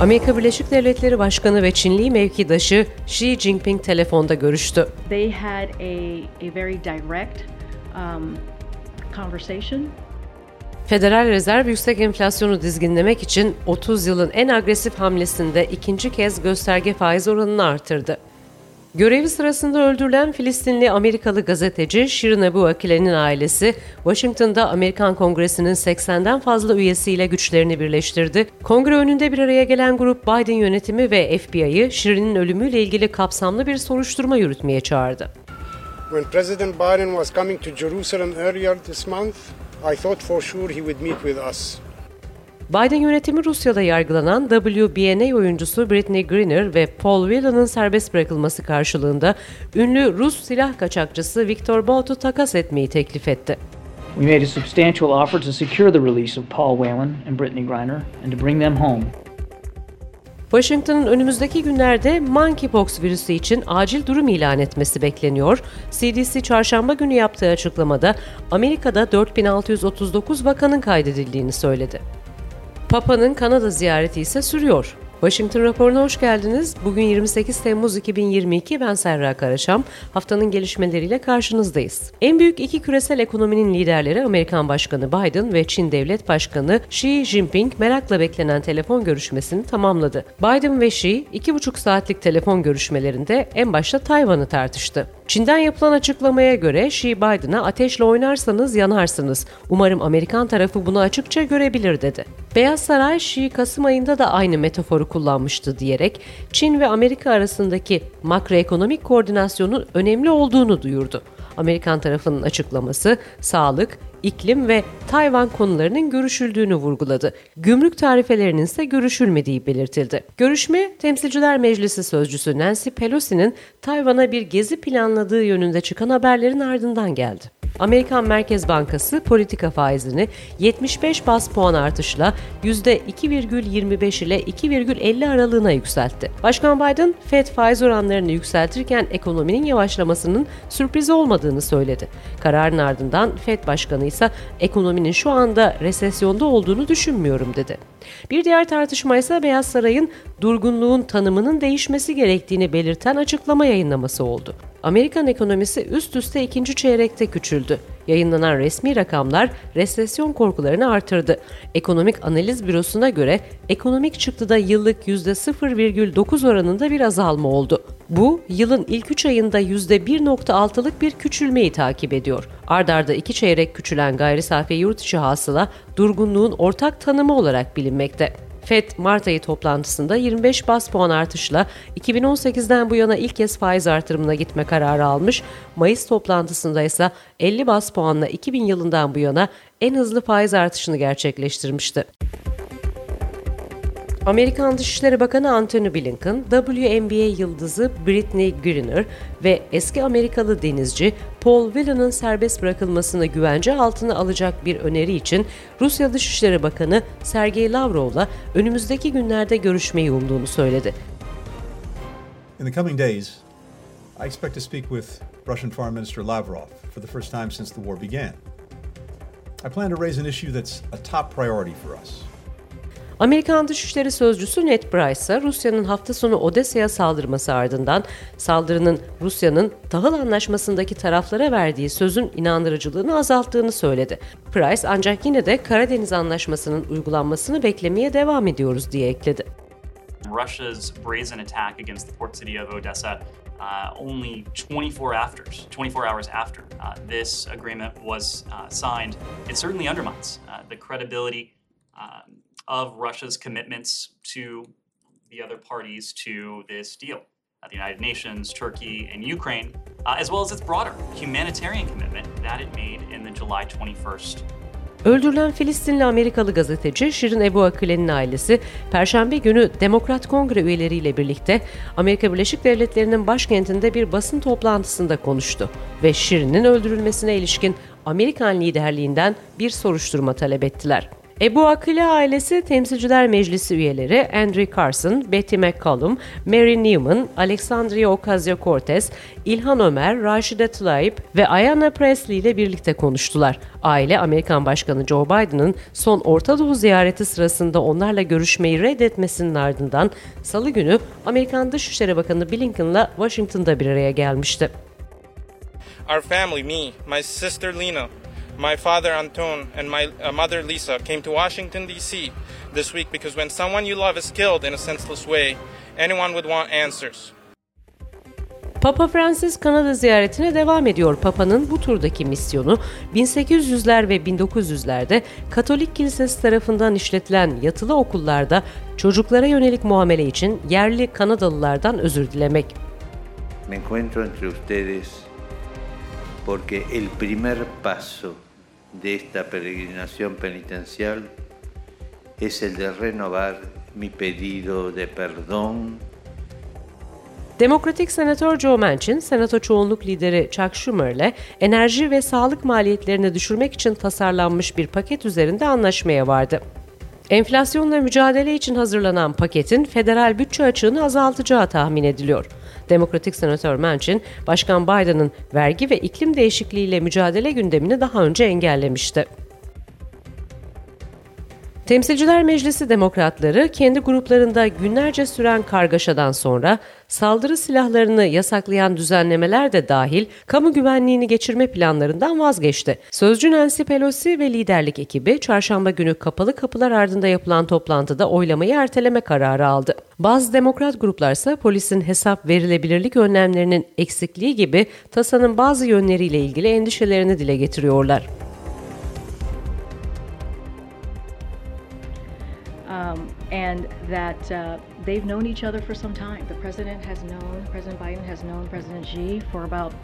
Amerika Birleşik Devletleri Başkanı ve Çinli mevkidaşı Xi Jinping telefonda görüştü. They had a, a very direct um, conversation Federal Rezerv yüksek enflasyonu dizginlemek için 30 yılın en agresif hamlesinde ikinci kez gösterge faiz oranını artırdı. Görevi sırasında öldürülen Filistinli Amerikalı gazeteci Shirin Ebu Akile'nin ailesi, Washington'da Amerikan Kongresi'nin 80'den fazla üyesiyle güçlerini birleştirdi. Kongre önünde bir araya gelen grup Biden yönetimi ve FBI'yı Shirin'in ölümüyle ilgili kapsamlı bir soruşturma yürütmeye çağırdı. When President Biden was coming to Jerusalem earlier this month, I thought for sure he would meet with us. Biden yönetimi Rusya'da yargılanan WBNA oyuncusu Britney Griner ve Paul Whelan'ın serbest bırakılması karşılığında ünlü Rus silah kaçakçısı Viktor Bout'u takas etmeyi teklif etti. We made a substantial offer to secure the release of Paul Whelan and Brittany Griner and to bring them home. Washington'ın önümüzdeki günlerde monkeypox virüsü için acil durum ilan etmesi bekleniyor. CDC çarşamba günü yaptığı açıklamada Amerika'da 4639 vakanın kaydedildiğini söyledi. Papa'nın Kanada ziyareti ise sürüyor. Washington raporuna hoş geldiniz. Bugün 28 Temmuz 2022 ben Serra Karaşam. Haftanın gelişmeleriyle karşınızdayız. En büyük iki küresel ekonominin liderleri Amerikan Başkanı Biden ve Çin Devlet Başkanı Xi Jinping merakla beklenen telefon görüşmesini tamamladı. Biden ve Xi iki buçuk saatlik telefon görüşmelerinde en başta Tayvan'ı tartıştı. Çin'den yapılan açıklamaya göre Xi Biden'a ateşle oynarsanız yanarsınız. Umarım Amerikan tarafı bunu açıkça görebilir dedi. Beyaz Saray Xi Kasım ayında da aynı metaforu kullanmıştı diyerek Çin ve Amerika arasındaki makroekonomik koordinasyonun önemli olduğunu duyurdu. Amerikan tarafının açıklaması sağlık, iklim ve Tayvan konularının görüşüldüğünü vurguladı. Gümrük tarifelerinin ise görüşülmediği belirtildi. Görüşme, Temsilciler Meclisi Sözcüsü Nancy Pelosi'nin Tayvan'a bir gezi planladığı yönünde çıkan haberlerin ardından geldi. Amerikan Merkez Bankası politika faizini 75 bas puan artışla %2,25 ile 2,50 aralığına yükseltti. Başkan Biden, Fed faiz oranlarını yükseltirken ekonominin yavaşlamasının sürpriz olmadığını söyledi. Kararın ardından Fed Başkanı ise ekonominin şu anda resesyonda olduğunu düşünmüyorum dedi. Bir diğer tartışma ise Beyaz Saray'ın durgunluğun tanımının değişmesi gerektiğini belirten açıklama yayınlaması oldu. Amerikan ekonomisi üst üste ikinci çeyrekte küçüldü. Yayınlanan resmi rakamlar resesyon korkularını artırdı. Ekonomik Analiz Bürosu'na göre ekonomik çıktıda yıllık %0,9 oranında bir azalma oldu. Bu, yılın ilk 3 ayında %1.6'lık bir küçülmeyi takip ediyor. Ardarda iki çeyrek küçülen gayri safi yurt içi hasıla durgunluğun ortak tanımı olarak bilinmekte. FED Mart ayı toplantısında 25 bas puan artışla 2018'den bu yana ilk kez faiz artırımına gitme kararı almış. Mayıs toplantısında ise 50 bas puanla 2000 yılından bu yana en hızlı faiz artışını gerçekleştirmişti. Amerikan Dışişleri Bakanı Antony Blinken, WNBA yıldızı Britney Griner ve eski Amerikalı denizci Paul Whelan'ın serbest bırakılmasını güvence altına alacak bir öneri için Rusya Dışişleri Bakanı Sergey Lavrov'la önümüzdeki günlerde görüşmeyi umduğunu söyledi. In the coming days, I expect to speak with Russian Foreign Minister Lavrov for the first time since the war began. I plan to raise an issue that's a top priority for us. Amerikan Dışişleri Sözcüsü Ned Price ise Rusya'nın hafta sonu Odessa'ya saldırması ardından saldırının Rusya'nın tahıl anlaşmasındaki taraflara verdiği sözün inandırıcılığını azalttığını söyledi. Price ancak yine de Karadeniz Anlaşması'nın uygulanmasını beklemeye devam ediyoruz diye ekledi. Russia's brazen attack against the port city of Odessa uh, only 24 after 24 hours after uh, this agreement was uh, signed, it certainly undermines uh, the credibility um, of Russia's commitments to the other parties to this deal. Uh, the United Nations, Turkey, and Ukraine, uh, as well as its broader humanitarian commitment that it made in the July 21st Öldürülen Filistinli Amerikalı gazeteci Şirin Ebu Akile'nin ailesi Perşembe günü Demokrat Kongre üyeleriyle birlikte Amerika Birleşik Devletleri'nin başkentinde bir basın toplantısında konuştu ve Şirin'in öldürülmesine ilişkin Amerikan liderliğinden bir soruşturma talep ettiler. Ebu Akile ailesi Temsilciler Meclisi üyeleri Andrew Carson, Betty McCollum, Mary Newman, Alexandria Ocasio-Cortez, İlhan Ömer, Rashida Tlaib ve Ayanna Presley ile birlikte konuştular. Aile Amerikan Başkanı Joe Biden'ın son Orta Doğu ziyareti sırasında onlarla görüşmeyi reddetmesinin ardından salı günü Amerikan Dışişleri Bakanı Blinken'la Washington'da bir araya gelmişti. Our family, me, my sister Lena, my father Anton, and my uh, mother Lisa came to Washington, D.C. this week because when someone you love is killed in a senseless way, anyone would want answers. Papa Francis Kanada ziyaretine devam ediyor. Papa'nın bu turdaki misyonu 1800'ler ve 1900'lerde Katolik Kilisesi tarafından işletilen yatılı okullarda çocuklara yönelik muamele için yerli Kanadalılardan özür dilemek. Me encuentro entre ustedes porque el primer paso de esta peregrinación penitencial es el de renovar mi pedido de perdón Demokratik Senatör Joe Manchin, Senato çoğunluk lideri Chuck Schumer'le enerji ve sağlık maliyetlerini düşürmek için tasarlanmış bir paket üzerinde anlaşmaya vardı. Enflasyonla mücadele için hazırlanan paketin federal bütçe açığını azaltacağı tahmin ediliyor. Demokratik Senatör Manchin, Başkan Biden'ın vergi ve iklim değişikliğiyle mücadele gündemini daha önce engellemişti. Temsilciler Meclisi Demokratları kendi gruplarında günlerce süren kargaşadan sonra saldırı silahlarını yasaklayan düzenlemeler de dahil kamu güvenliğini geçirme planlarından vazgeçti. Sözcü Nancy Pelosi ve liderlik ekibi çarşamba günü kapalı kapılar ardında yapılan toplantıda oylamayı erteleme kararı aldı. Bazı demokrat gruplar ise polisin hesap verilebilirlik önlemlerinin eksikliği gibi tasanın bazı yönleriyle ilgili endişelerini dile getiriyorlar. And that uh, they've known each other for some time. The president has known, President Biden has known President Xi for about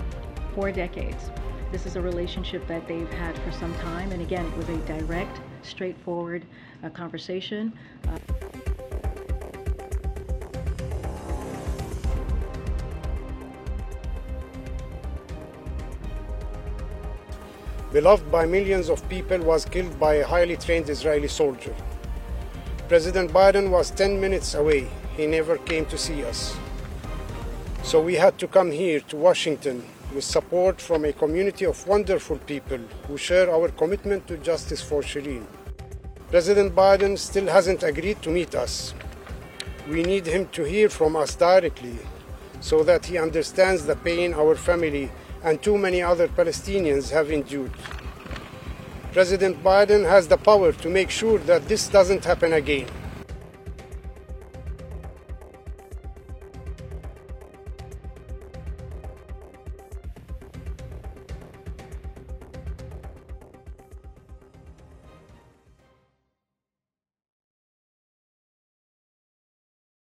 four decades. This is a relationship that they've had for some time, and again, it was a direct, straightforward uh, conversation. Uh, Beloved by millions of people, was killed by a highly trained Israeli soldier. President Biden was 10 minutes away. He never came to see us. So we had to come here to Washington with support from a community of wonderful people who share our commitment to justice for Shireen. President Biden still hasn't agreed to meet us. We need him to hear from us directly so that he understands the pain our family and too many other Palestinians have endured. President Biden has the power to make sure that this doesn't happen again.